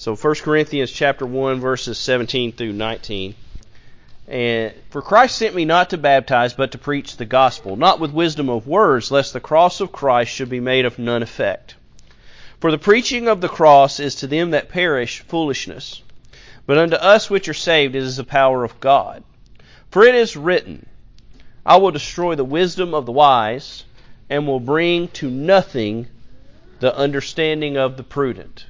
So 1 Corinthians chapter 1 verses 17 through 19. And for Christ sent me not to baptize, but to preach the gospel, not with wisdom of words, lest the cross of Christ should be made of none effect. For the preaching of the cross is to them that perish foolishness, but unto us which are saved it is the power of God. For it is written, I will destroy the wisdom of the wise, and will bring to nothing the understanding of the prudent.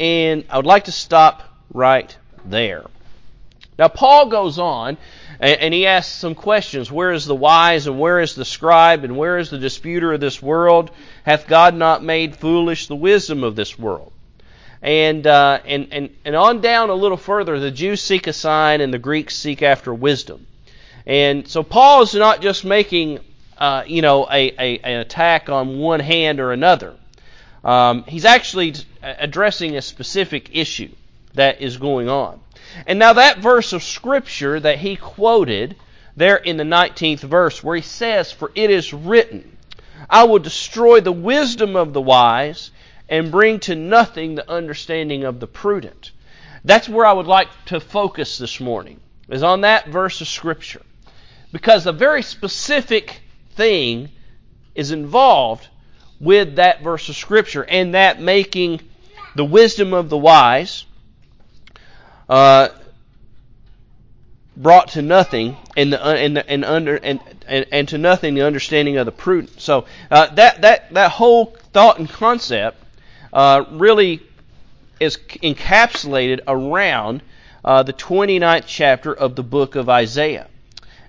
And I would like to stop right there. Now, Paul goes on and he asks some questions. Where is the wise and where is the scribe and where is the disputer of this world? Hath God not made foolish the wisdom of this world? And, uh, and, and, and on down a little further, the Jews seek a sign and the Greeks seek after wisdom. And so Paul is not just making, uh, you know, a, a, an attack on one hand or another. Um, he's actually addressing a specific issue that is going on. And now that verse of Scripture that he quoted there in the 19th verse, where he says, For it is written, I will destroy the wisdom of the wise and bring to nothing the understanding of the prudent. That's where I would like to focus this morning, is on that verse of Scripture. Because a very specific thing is involved with that verse of Scripture, and that making the wisdom of the wise uh, brought to nothing and the and the, and under and, and and to nothing the understanding of the prudent. So uh, that that that whole thought and concept uh, really is encapsulated around uh, the 29th chapter of the book of Isaiah.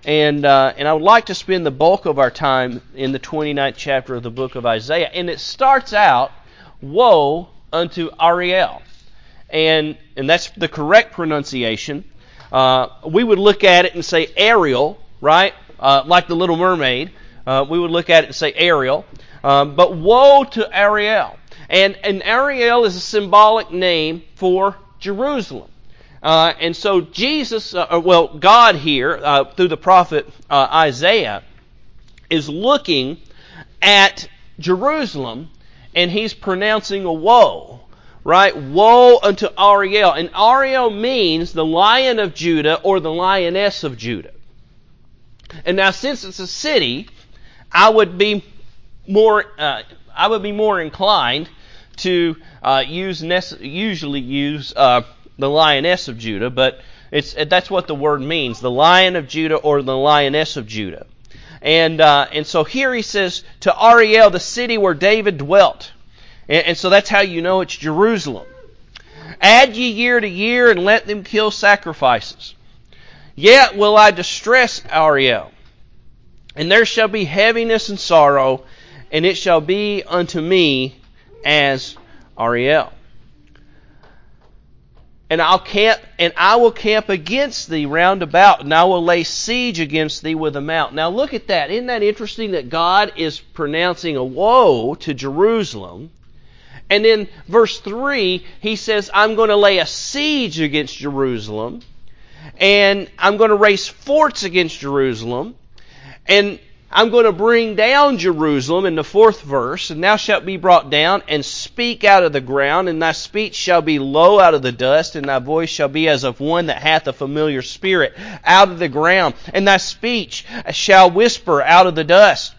And, uh, and I would like to spend the bulk of our time in the 29th chapter of the book of Isaiah. And it starts out, Woe unto Ariel and and that's the correct pronunciation. Uh, we would look at it and say Ariel, right? Uh, like the Little Mermaid. Uh, we would look at it and say Ariel. Um, but woe to Ariel. And, and Ariel is a symbolic name for Jerusalem. Uh, and so Jesus, uh, well, God here, uh, through the prophet Isaiah, is looking at Jerusalem and he's pronouncing a woe right? Woe unto Ariel. And Ariel means the lion of Judah or the lioness of Judah. And now, since it's a city, I would be more, uh, I would be more inclined to uh, use usually use uh, the lioness of Judah, but it's that's what the word means: the lion of Judah or the lioness of Judah. And uh, and so here he says to Ariel, the city where David dwelt. And, and so that's how you know it's Jerusalem. Add ye year to year and let them kill sacrifices. Yet will I distress Ariel, and there shall be heaviness and sorrow, and it shall be unto me as Ariel. And I'll camp, and I will camp against thee round about, and I will lay siege against thee with a mount. Now look at that. Isn't that interesting that God is pronouncing a woe to Jerusalem? And then verse 3, he says, I'm going to lay a siege against Jerusalem, and I'm going to raise forts against Jerusalem, and I'm going to bring down Jerusalem in the fourth verse, and thou shalt be brought down and speak out of the ground, and thy speech shall be low out of the dust, and thy voice shall be as of one that hath a familiar spirit out of the ground, and thy speech shall whisper out of the dust.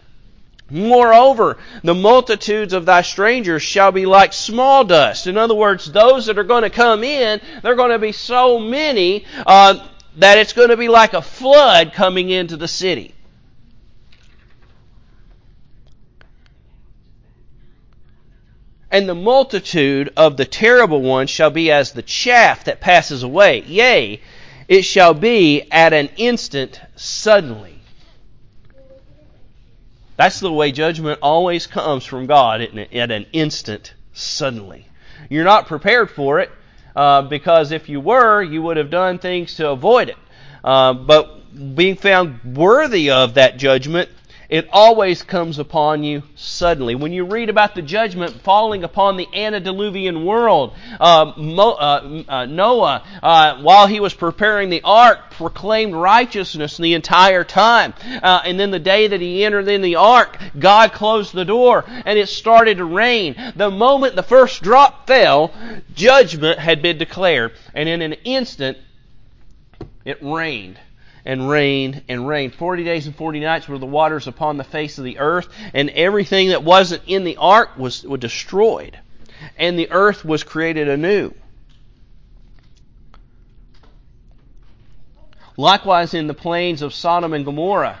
Moreover, the multitudes of thy strangers shall be like small dust. In other words, those that are going to come in, they're going to be so many uh, that it's going to be like a flood coming into the city. And the multitude of the terrible ones shall be as the chaff that passes away. Yea, it shall be at an instant suddenly. That's the way judgment always comes from God at an instant, suddenly. You're not prepared for it uh, because if you were, you would have done things to avoid it. Uh, but being found worthy of that judgment It always comes upon you suddenly. When you read about the judgment falling upon the antediluvian world, uh, Mo, uh, uh, Noah, uh, while he was preparing the ark, proclaimed righteousness the entire time. Uh, and then the day that he entered in the ark, God closed the door and it started to rain. The moment the first drop fell, judgment had been declared. And in an instant, it rained and rained and rained. Forty days and forty nights were the waters upon the face of the earth, and everything that wasn't in the ark was, was destroyed. And the earth was created anew. Likewise, in the plains of Sodom and Gomorrah,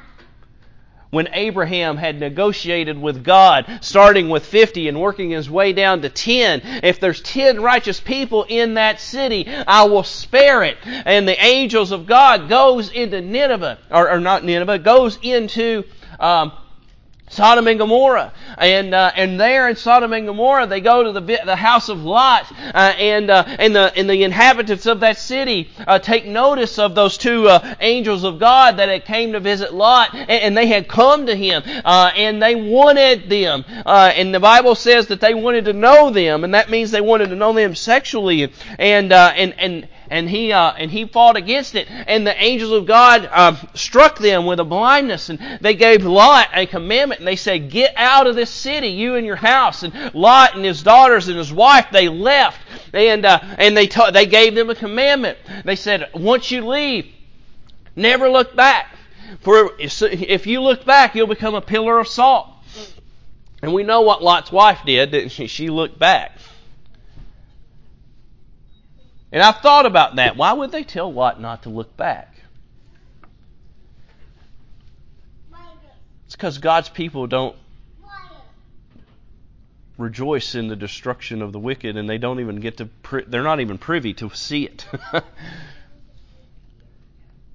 when Abraham had negotiated with God, starting with 50 and working his way down to 10, if there's 10 righteous people in that city, I will spare it. And the angels of God goes into Nineveh, or, or not Nineveh, goes into um, Sodom and Gomorrah, and uh, and there in Sodom and Gomorrah, they go to the the house of Lot, uh, and uh, and the and the inhabitants of that city uh, take notice of those two uh, angels of God that had came to visit Lot, and, and they had come to him, uh, and they wanted them, and the Bible says that they wanted to know them, and that means they wanted to know them sexually, and and and and he uh, and he fought against it. And the angels of God uh, struck them with a blindness, and they gave Lot a commandment, and they said, "Get out of this city, you and your house." And Lot and his daughters and his wife they left, and uh, and they ta- they gave them a commandment. They said, "Once you leave, never look back, for if you look back, you'll become a pillar of salt." And we know what Lot's wife did, didn't she? She looked back. And I've thought about that. Why would they tell Lot not to look back? It's because God's people don't rejoice in the destruction of the wicked, and they don't even get to. They're not even privy to see it.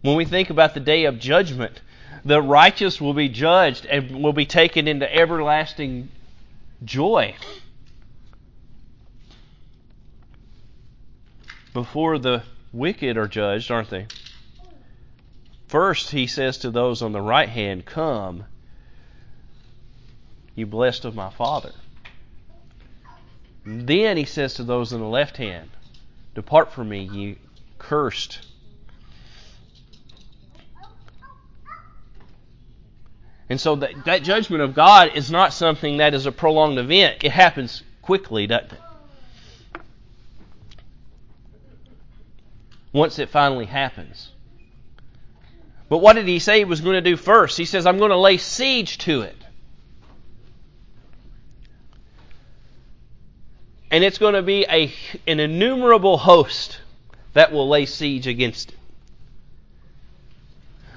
when we think about the day of judgment, the righteous will be judged and will be taken into everlasting joy. Before the wicked are judged, aren't they? First, he says to those on the right hand, Come, you blessed of my Father. Then he says to those on the left hand, Depart from me, you cursed. And so that, that judgment of God is not something that is a prolonged event. It happens quickly, doesn't it? Once it finally happens. But what did he say he was going to do first? He says, I'm going to lay siege to it. And it's going to be a, an innumerable host that will lay siege against it.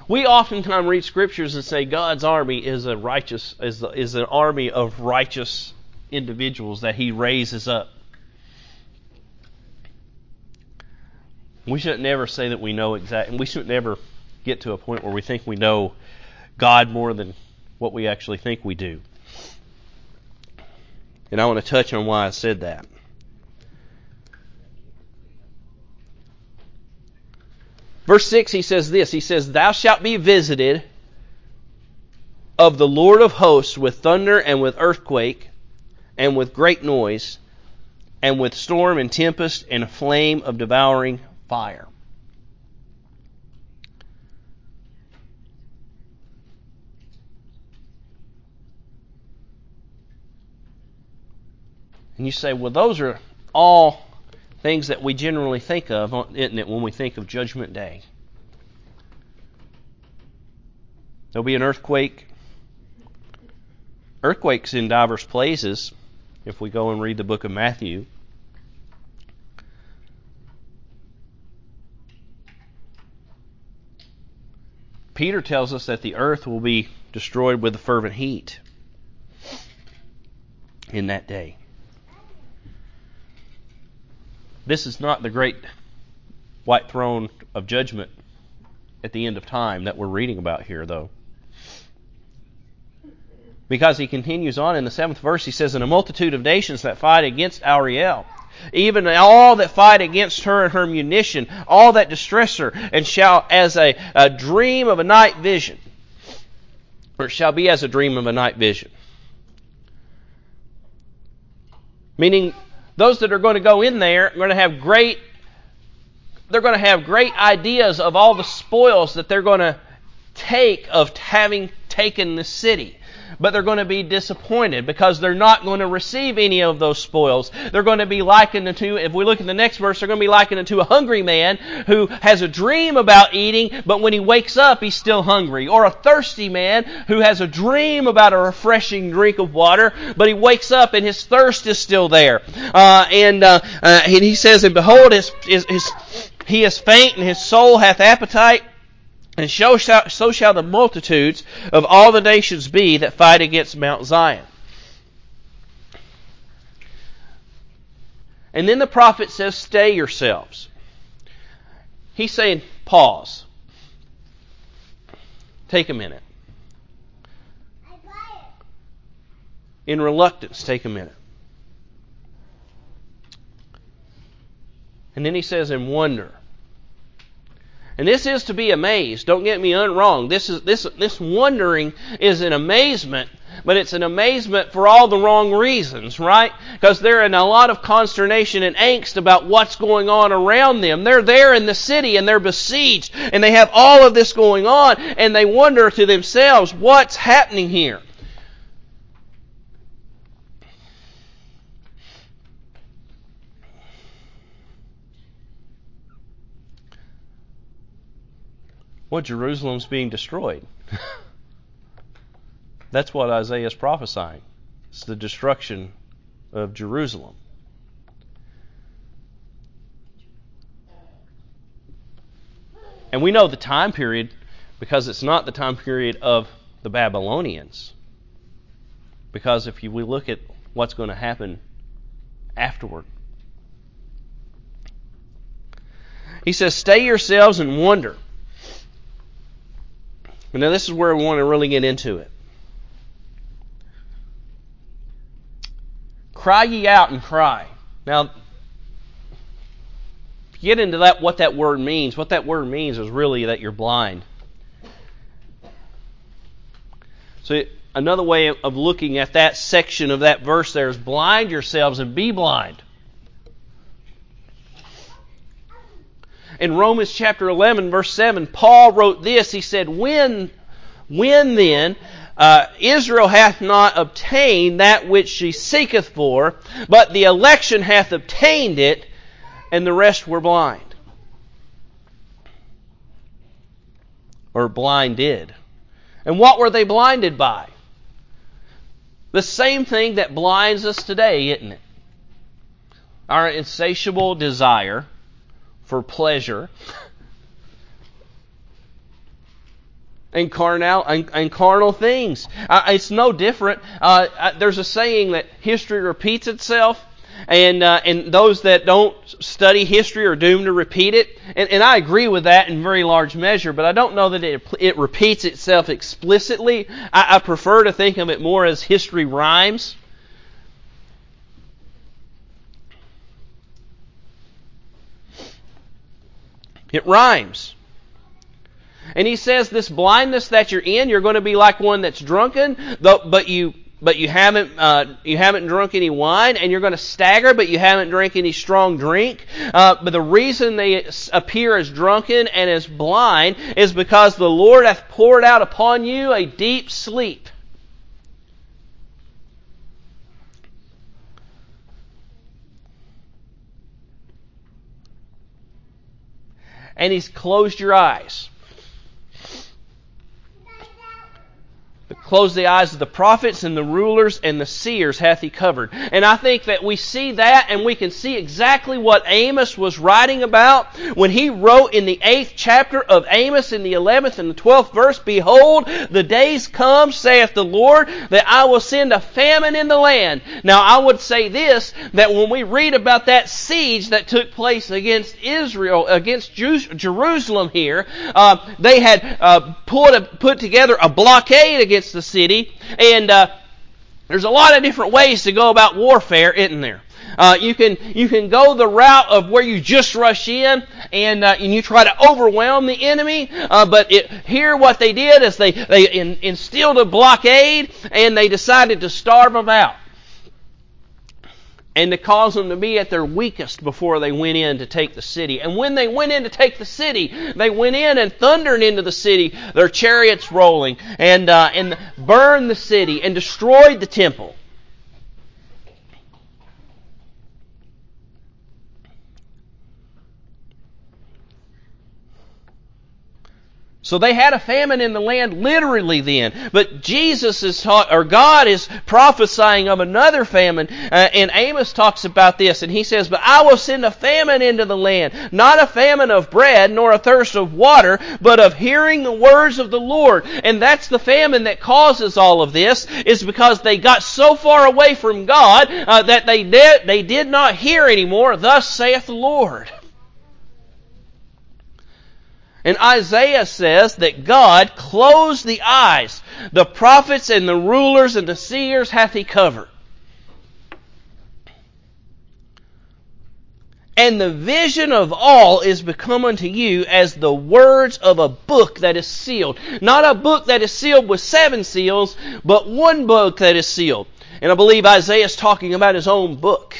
We oftentimes read scriptures and say God's army is a righteous is, is an army of righteous individuals that He raises up. We should never say that we know exactly. And we should never get to a point where we think we know God more than what we actually think we do. And I want to touch on why I said that. Verse 6, he says this He says, Thou shalt be visited of the Lord of hosts with thunder and with earthquake and with great noise and with storm and tempest and a flame of devouring fire. And you say, well, those are all things that we generally think of, isn't it, when we think of Judgment Day? There'll be an earthquake. Earthquakes in diverse places, if we go and read the book of Matthew. Peter tells us that the earth will be destroyed with a fervent heat in that day. This is not the great white throne of judgment at the end of time that we're reading about here, though. Because he continues on in the seventh verse, he says, In a multitude of nations that fight against Ariel, even all that fight against her and her munition, all that distress her, and shall, as a, a dream of a night vision, or shall be as a dream of a night vision. Meaning, those that are going to go in there are going to have great they're going to have great ideas of all the spoils that they're going to take of having taken the city but they're going to be disappointed because they're not going to receive any of those spoils. They're going to be likened to, if we look at the next verse, they're going to be likened to a hungry man who has a dream about eating, but when he wakes up, he's still hungry. Or a thirsty man who has a dream about a refreshing drink of water, but he wakes up and his thirst is still there. Uh, and, uh, uh, and he says, And behold, his, his, his, he is faint and his soul hath appetite. And so shall, so shall the multitudes of all the nations be that fight against Mount Zion. And then the prophet says, Stay yourselves. He's saying, Pause. Take a minute. In reluctance, take a minute. And then he says, In wonder. And this is to be amazed. Don't get me wrong. This is this this wondering is an amazement, but it's an amazement for all the wrong reasons, right? Because they're in a lot of consternation and angst about what's going on around them. They're there in the city and they're besieged and they have all of this going on and they wonder to themselves, what's happening here? Well, Jerusalem's being destroyed. That's what Isaiah is prophesying. It's the destruction of Jerusalem. And we know the time period because it's not the time period of the Babylonians. Because if we look at what's going to happen afterward, he says, Stay yourselves and wonder. But now this is where we want to really get into it. Cry ye out and cry. Now, get into that what that word means. What that word means is really that you're blind. So another way of looking at that section of that verse there is blind yourselves and be blind. In Romans chapter 11, verse 7, Paul wrote this. He said, When, when then uh, Israel hath not obtained that which she seeketh for, but the election hath obtained it, and the rest were blind. Or blinded. And what were they blinded by? The same thing that blinds us today, isn't it? Our insatiable desire for pleasure. and carnal and, and carnal things. Uh, it's no different. Uh, there's a saying that history repeats itself, and uh, and those that don't study history are doomed to repeat it. And, and I agree with that in very large measure, but I don't know that it it repeats itself explicitly. I, I prefer to think of it more as history rhymes. It rhymes. And he says this blindness that you're in, you're going to be like one that's drunken, but you but you haven't uh, you haven't drunk any wine, and you're going to stagger, but you haven't drank any strong drink. Uh, but the reason they appear as drunken and as blind is because the Lord hath poured out upon you a deep sleep. And He's closed your eyes. Close the eyes of the prophets and the rulers and the seers hath he covered. And I think that we see that and we can see exactly what Amos was writing about when he wrote in the eighth chapter of Amos in the eleventh and the twelfth verse, Behold, the days come, saith the Lord, that I will send a famine in the land. Now I would say this, that when we read about that siege that took place against Israel, against Jerusalem here, uh, they had uh, put, a, put together a blockade against the city. And uh, there's a lot of different ways to go about warfare, isn't there? Uh, you can you can go the route of where you just rush in and uh, and you try to overwhelm the enemy. Uh, but it, here, what they did is they they in, instilled a blockade and they decided to starve them out and to cause them to be at their weakest before they went in to take the city. And when they went in to take the city, they went in and thundered into the city, their chariots rolling, and uh, and burned the city and destroyed the temple. So they had a famine in the land literally then. But Jesus is taught, or God is prophesying of another famine. Uh, and Amos talks about this and he says, But I will send a famine into the land. Not a famine of bread, nor a thirst of water, but of hearing the words of the Lord. And that's the famine that causes all of this, is because they got so far away from God uh, that they did, they did not hear anymore. Thus saith the Lord. And Isaiah says that God closed the eyes. The prophets and the rulers and the seers hath he covered. And the vision of all is become unto you as the words of a book that is sealed. Not a book that is sealed with seven seals, but one book that is sealed. And I believe Isaiah is talking about his own book.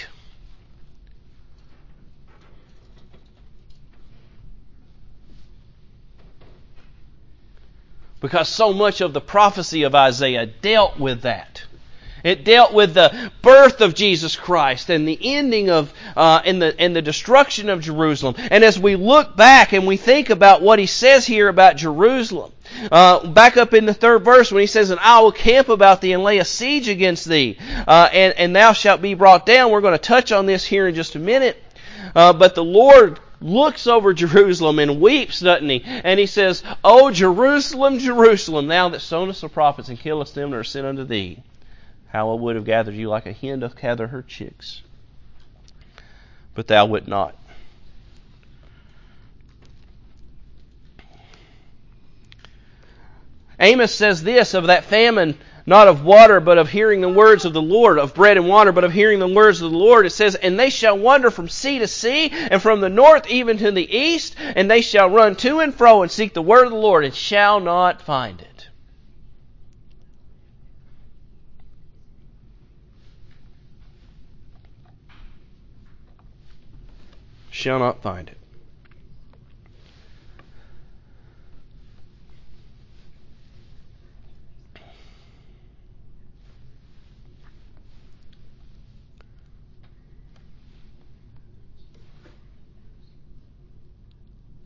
Because so much of the prophecy of Isaiah dealt with that. It dealt with the birth of Jesus Christ and the ending of uh, and the and the destruction of Jerusalem. And as we look back and we think about what he says here about Jerusalem, uh, back up in the third verse when he says, "And I will camp about thee and lay a siege against thee, uh, and and thou shalt be brought down." We're going to touch on this here in just a minute. Uh, but the Lord looks over Jerusalem and weeps, doesn't he? And he says, O Jerusalem, Jerusalem, thou that stonest the prophets and killest them that are sent unto thee, how I would have gathered you like a hen doth gather her chicks. But thou wilt not. Amos says this of that famine not of water, but of hearing the words of the Lord, of bread and water, but of hearing the words of the Lord. It says, And they shall wander from sea to sea, and from the north even to the east, and they shall run to and fro and seek the word of the Lord, and shall not find it. Shall not find it.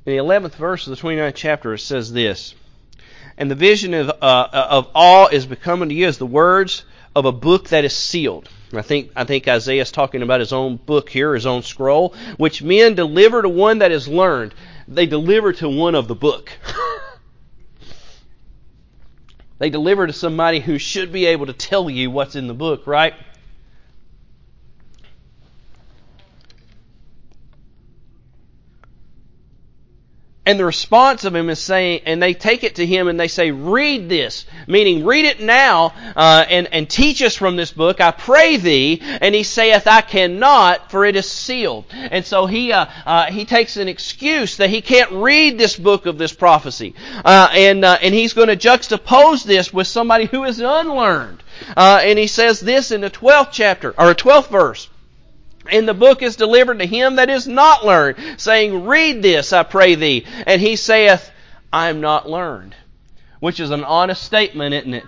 In the 11th verse of the 29th chapter, it says this And the vision of, uh, of all is becoming to you as the words of a book that is sealed. I think I think Isaiah is talking about his own book here, his own scroll, which men deliver to one that is learned. They deliver to one of the book. they deliver to somebody who should be able to tell you what's in the book, right? And the response of him is saying, and they take it to him and they say, read this, meaning read it now, uh, and, and teach us from this book, I pray thee. And he saith, I cannot, for it is sealed. And so he, uh, uh, he takes an excuse that he can't read this book of this prophecy. Uh, and, uh, and he's going to juxtapose this with somebody who is unlearned. Uh, and he says this in the 12th chapter, or 12th verse. And the book is delivered to him that is not learned, saying, Read this, I pray thee. And he saith, I am not learned. Which is an honest statement, isn't it?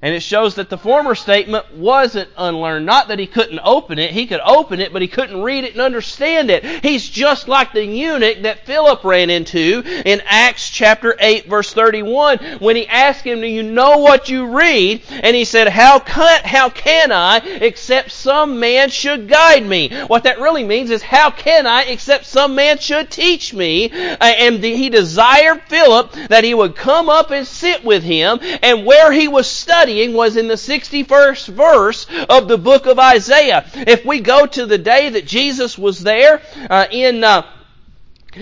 And it shows that the former statement wasn't unlearned. Not that he couldn't open it. He could open it, but he couldn't read it and understand it. He's just like the eunuch that Philip ran into in Acts chapter 8 verse 31 when he asked him, do you know what you read? And he said, how can, how can I except some man should guide me? What that really means is how can I except some man should teach me? And he desired Philip that he would come up and sit with him and where he was studying studying was in the 61st verse of the book of Isaiah. If we go to the day that Jesus was there uh, in uh,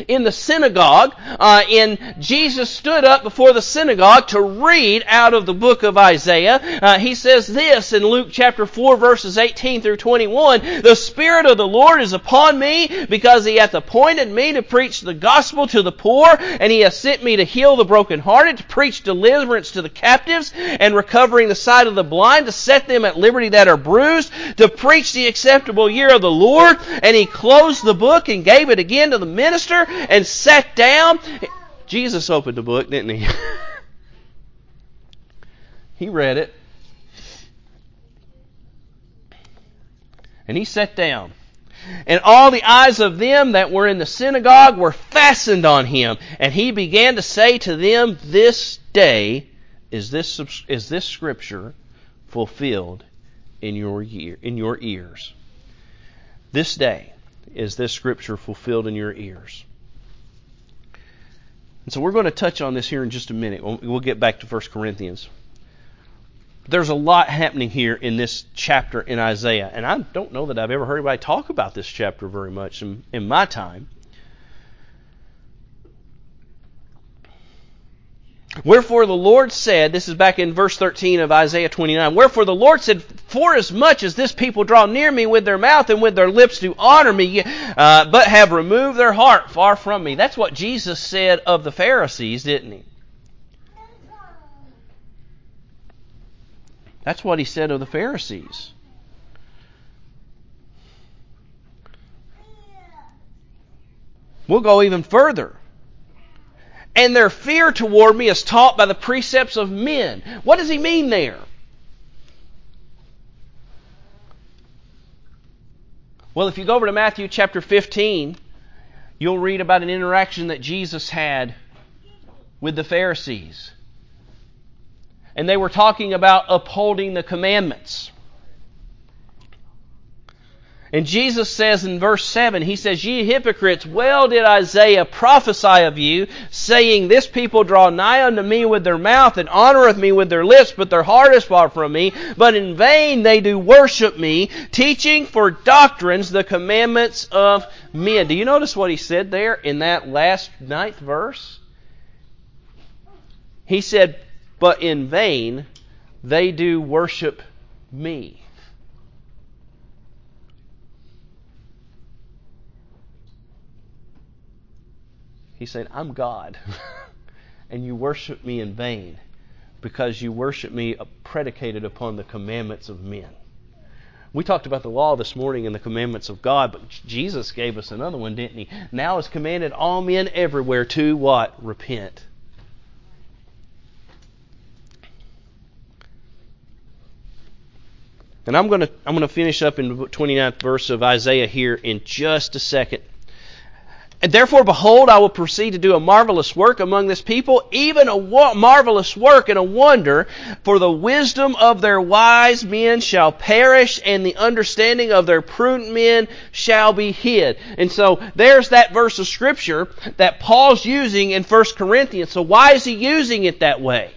in the synagogue, uh, and Jesus stood up before the synagogue to read out of the book of Isaiah. Uh, he says this in Luke chapter 4 verses 18 through 21, The Spirit of the Lord is upon me because He hath appointed me to preach the gospel to the poor, and He hath sent me to heal the brokenhearted, to preach deliverance to the captives, and recovering the sight of the blind, to set them at liberty that are bruised, to preach the acceptable year of the Lord. And He closed the book and gave it again to the minister and sat down. Jesus opened the book, didn't he? he read it. And he sat down. And all the eyes of them that were in the synagogue were fastened on him. And he began to say to them, This day is this, is this scripture fulfilled in your, year, in your ears. This day is this scripture fulfilled in your ears. And so we're going to touch on this here in just a minute. We'll get back to 1 Corinthians. There's a lot happening here in this chapter in Isaiah, and I don't know that I've ever heard anybody talk about this chapter very much in, in my time. Wherefore the Lord said, this is back in verse 13 of Isaiah 29, Wherefore the Lord said, For as much as this people draw near me with their mouth and with their lips do honor me, uh, but have removed their heart far from me. That's what Jesus said of the Pharisees, didn't he? That's what he said of the Pharisees. We'll go even further and their fear toward me is taught by the precepts of men. What does he mean there? Well, if you go over to Matthew chapter 15, you'll read about an interaction that Jesus had with the Pharisees. And they were talking about upholding the commandments. And Jesus says in verse 7, He says, Ye hypocrites, well did Isaiah prophesy of you, saying, This people draw nigh unto me with their mouth, and honoreth me with their lips, but their heart is far from me. But in vain they do worship me, teaching for doctrines the commandments of men. Do you notice what he said there in that last ninth verse? He said, But in vain they do worship me. He's said, I'm God, and you worship me in vain because you worship me predicated upon the commandments of men. We talked about the law this morning and the commandments of God, but Jesus gave us another one, didn't he? Now is commanded all men everywhere to what? Repent. And I'm going to I'm going to finish up in the 29th verse of Isaiah here in just a second. And therefore, behold, I will proceed to do a marvelous work among this people, even a wa- marvelous work and a wonder, for the wisdom of their wise men shall perish, and the understanding of their prudent men shall be hid. And so, there's that verse of Scripture that Paul's using in 1 Corinthians. So, why is he using it that way?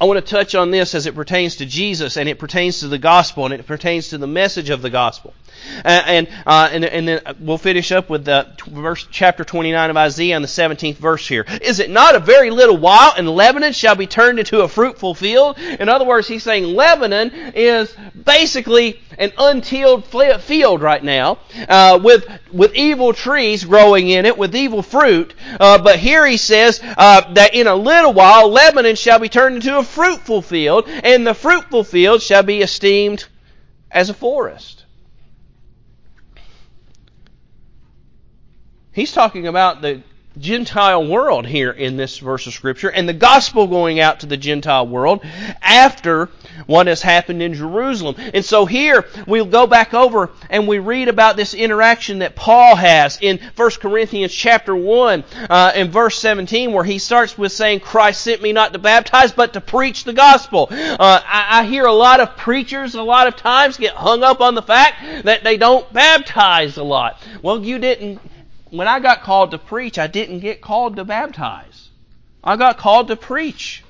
I want to touch on this as it pertains to Jesus and it pertains to the gospel and it pertains to the message of the gospel. Uh, and, uh, and, and then we'll finish up with the verse, chapter 29 of Isaiah and the 17th verse here. Is it not a very little while and Lebanon shall be turned into a fruitful field? In other words, he's saying Lebanon is basically an untilled field right now uh, with with evil trees growing in it with evil fruit. Uh, but here he says uh, that in a little while Lebanon shall be turned into a fruitful field, and the fruitful field shall be esteemed as a forest. He's talking about the Gentile world here in this verse of Scripture and the gospel going out to the Gentile world after what has happened in Jerusalem. And so here we'll go back over and we read about this interaction that Paul has in 1 Corinthians chapter 1 uh, in verse 17 where he starts with saying, Christ sent me not to baptize but to preach the gospel. Uh, I, I hear a lot of preachers a lot of times get hung up on the fact that they don't baptize a lot. Well, you didn't when I got called to preach, I didn't get called to baptize. I got called to preach.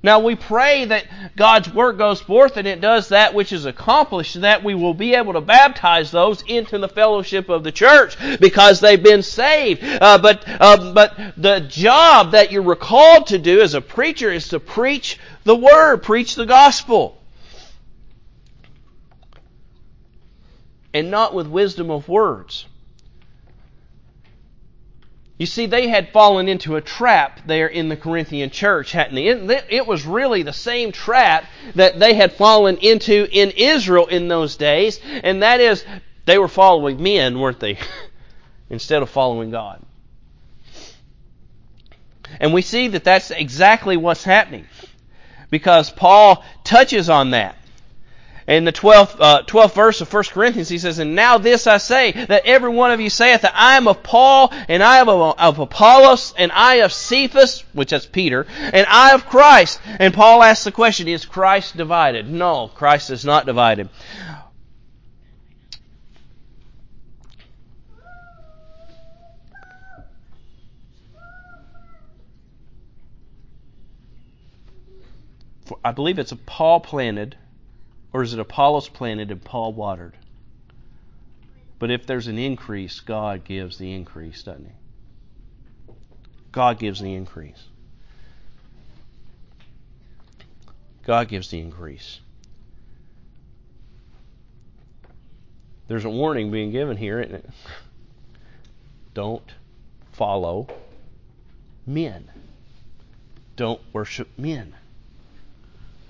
Now we pray that God's work goes forth and it does that which is accomplished, that we will be able to baptize those into the fellowship of the church because they've been saved. Uh, but uh, but the job that you're called to do as a preacher is to preach the word, preach the gospel. And not with wisdom of words. You see, they had fallen into a trap there in the Corinthian church, hadn't they? It was really the same trap that they had fallen into in Israel in those days, and that is they were following men, weren't they? Instead of following God. And we see that that's exactly what's happening because Paul touches on that in the 12th, uh, 12th verse of 1 Corinthians, he says, And now this I say, that every one of you saith that I am of Paul, and I am of, of Apollos, and I of Cephas, which is Peter, and I of Christ. And Paul asks the question, is Christ divided? No, Christ is not divided. I believe it's a Paul planted or is it Apollos planted and Paul watered? But if there's an increase, God gives the increase, doesn't He? God gives the increase. God gives the increase. There's a warning being given here, isn't it? Don't follow men. Don't worship men.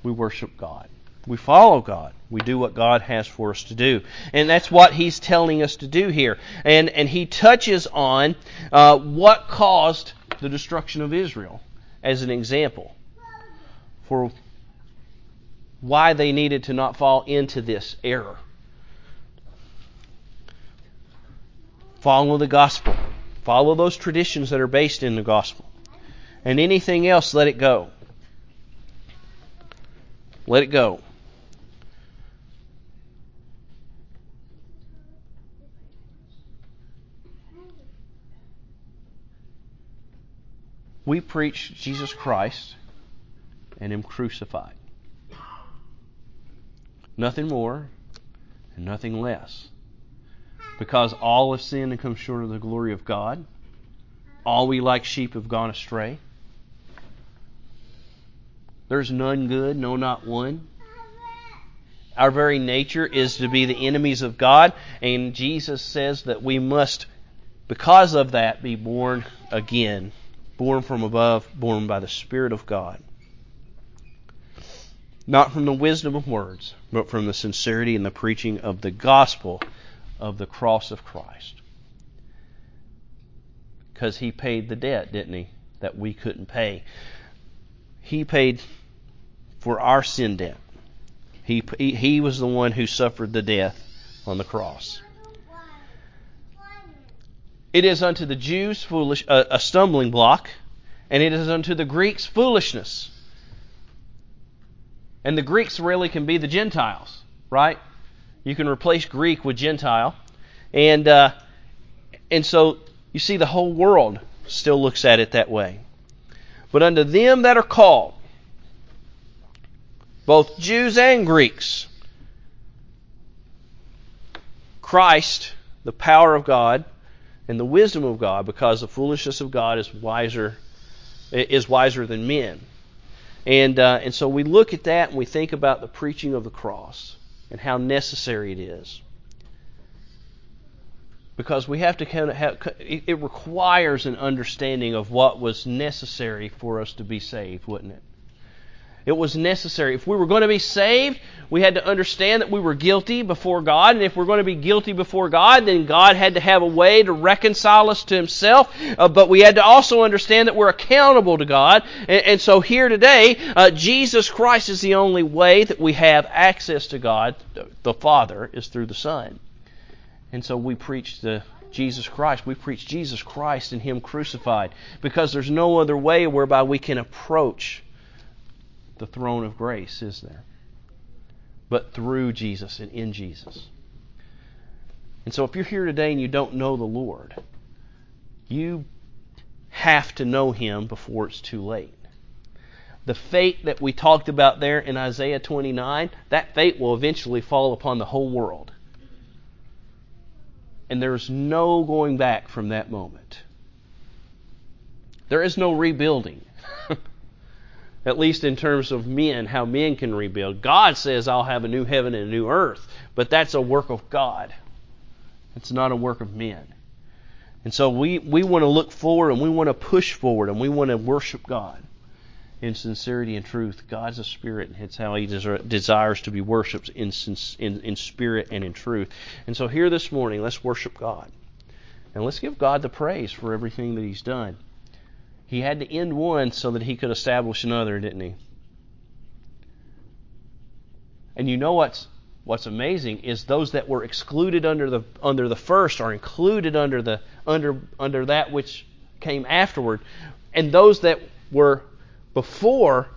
We worship God. We follow God. We do what God has for us to do. And that's what He's telling us to do here. And, and He touches on uh, what caused the destruction of Israel as an example for why they needed to not fall into this error. Follow the gospel. Follow those traditions that are based in the gospel. And anything else, let it go. Let it go. We preach Jesus Christ and Him crucified. Nothing more and nothing less. Because all have sinned and come short of the glory of God. All we like sheep have gone astray. There's none good, no, not one. Our very nature is to be the enemies of God, and Jesus says that we must, because of that, be born again born from above, born by the Spirit of God. Not from the wisdom of words, but from the sincerity and the preaching of the gospel of the cross of Christ. Because he paid the debt, didn't he? That we couldn't pay. He paid for our sin debt. He, he, was the one who suffered the death on the cross. It is unto the Jews foolish uh, a stumbling block, and it is unto the Greeks foolishness. And the Greeks really can be the Gentiles, right? You can replace Greek with Gentile, and uh, and so you see the whole world still looks at it that way. But unto them that are called, both Jews and Greeks, Christ, the power of God, and the wisdom of God, because the foolishness of God is wiser is wiser than men. And uh, and so we look at that and we think about the preaching of the cross and how necessary it is. Because we have to kind of have it requires an understanding of what was necessary for us to be saved, wouldn't it? It was necessary. If we were going to be saved, we had to understand that we were guilty before God. And if we're going to be guilty before God, then God had to have a way to reconcile us to Himself. Uh, but we had to also understand that we're accountable to God. And, and so here today, uh, Jesus Christ is the only way that we have access to God. The Father is through the Son. And so we preach the Jesus Christ. We preach Jesus Christ and Him crucified because there's no other way whereby we can approach the throne of grace, is there? But through Jesus and in Jesus. And so if you're here today and you don't know the Lord, you have to know Him before it's too late. the fate that we talked about there in Isaiah 29, that fate will eventually fall upon the whole world. And there's no going back from that moment. There is no rebuilding. At least in terms of men, how men can rebuild. God says, I'll have a new heaven and a new earth, but that's a work of God. It's not a work of men. And so we, we want to look forward and we want to push forward and we want to worship God in sincerity and truth. God's a spirit, and it's how He desires to be worshipped in, in, in spirit and in truth. And so here this morning, let's worship God. And let's give God the praise for everything that He's done. He had to end one so that He could establish another, didn't He? And you know what's what's amazing is those that were excluded under the under the first are included under the under under that which came afterward and those that were before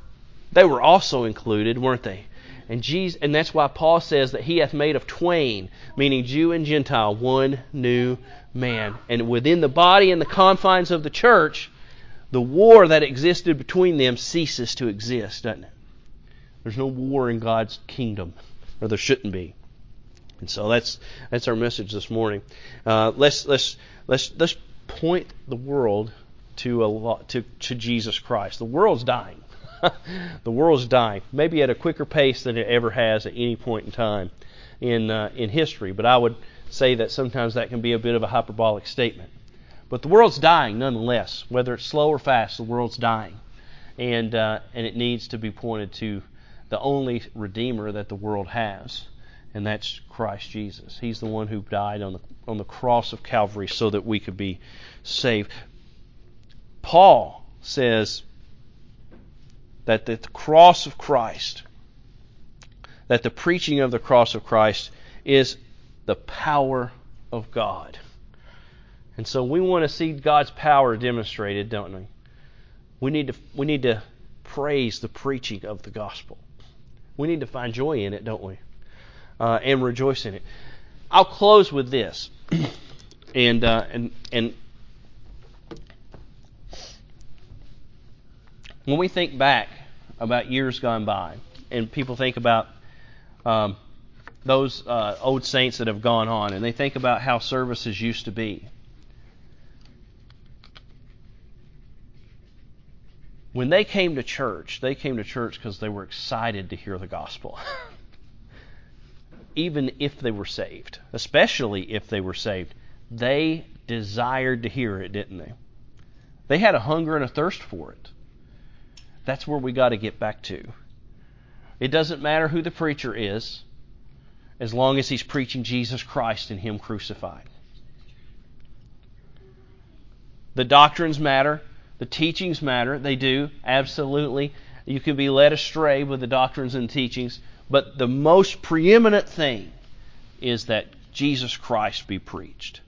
they were also included weren't they and Jesus, and that's why Paul says that he hath made of twain, meaning Jew and Gentile, one new man. And within the body and the confines of the church, the war that existed between them ceases to exist, doesn't it? There's no war in God's kingdom or there shouldn't be. And so that's that's our message this morning. Uh, let's let's let's let's point the world to a lot to to Jesus Christ. The world's dying. the world's dying, maybe at a quicker pace than it ever has at any point in time in uh, in history. But I would say that sometimes that can be a bit of a hyperbolic statement. But the world's dying nonetheless, whether it's slow or fast. The world's dying, and uh, and it needs to be pointed to the only Redeemer that the world has, and that's Christ Jesus. He's the one who died on the, on the cross of Calvary so that we could be saved. Paul says that the cross of Christ, that the preaching of the cross of Christ is the power of God. And so we want to see God's power demonstrated, don't we? We need to we need to praise the preaching of the gospel. We need to find joy in it, don't we? Uh, and rejoice in it. I'll close with this, and uh, and and when we think back about years gone by, and people think about um, those uh, old saints that have gone on, and they think about how services used to be. When they came to church, they came to church because they were excited to hear the gospel. Even if they were saved, especially if they were saved, they desired to hear it, didn't they? They had a hunger and a thirst for it. That's where we got to get back to. It doesn't matter who the preacher is, as long as he's preaching Jesus Christ and Him crucified. The doctrines matter, the teachings matter. They do, absolutely. You can be led astray with the doctrines and teachings, but the most preeminent thing is that Jesus Christ be preached.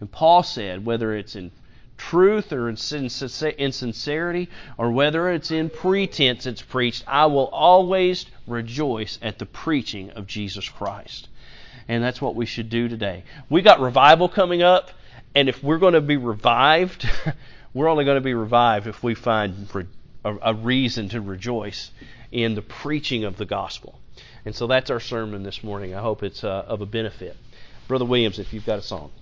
And Paul said, whether it's in truth or in sincerity or whether it's in pretense it's preached, I will always rejoice at the preaching of Jesus Christ. And that's what we should do today. We got revival coming up, and if we're going to be revived, we're only going to be revived if we find a, reason to rejoice in the preaching of the gospel. And so that's our sermon this morning. I hope it's uh, of a benefit. Brother Williams, if you've got a song.